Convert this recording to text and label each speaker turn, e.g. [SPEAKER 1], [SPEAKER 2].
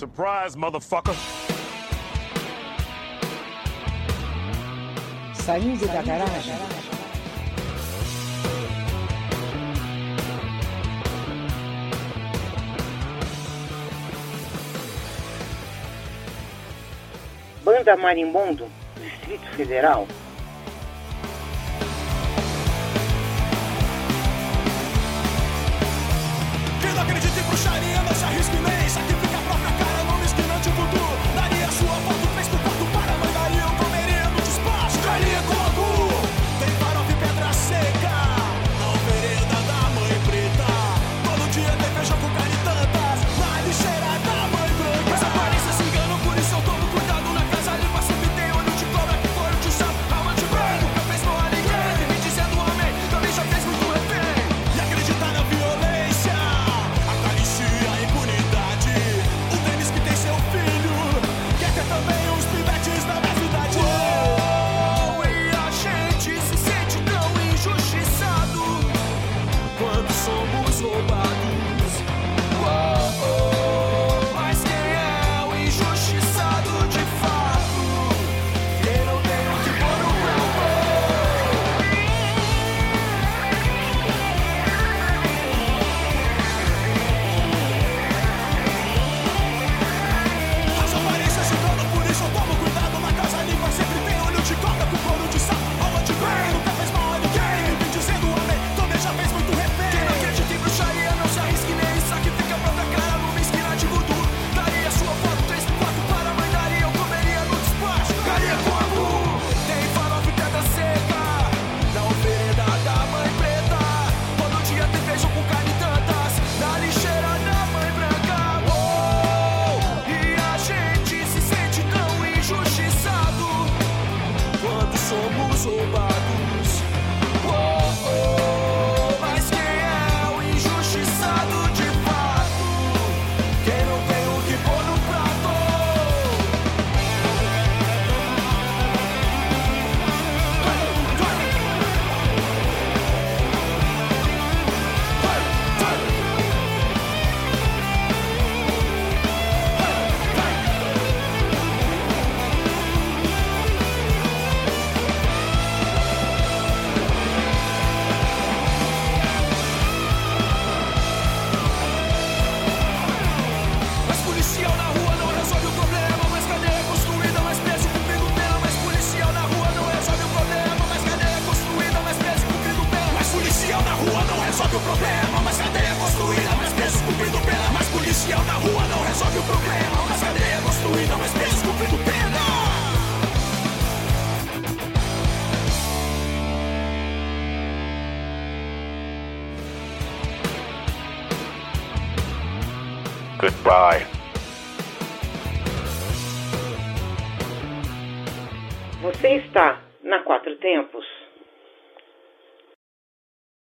[SPEAKER 1] Surprise, motherfucker!
[SPEAKER 2] Saindo da garagem.
[SPEAKER 3] Banda Marimbondo, Distrito Federal.
[SPEAKER 4] o problema. Mas cadeia é construída, mais preso cumprido pela, Mas policial na rua não resolve o problema. Mas cadeia é construída, mais preso cumprido pela.
[SPEAKER 1] Goodbye.
[SPEAKER 3] Você está na Quatro Tempos.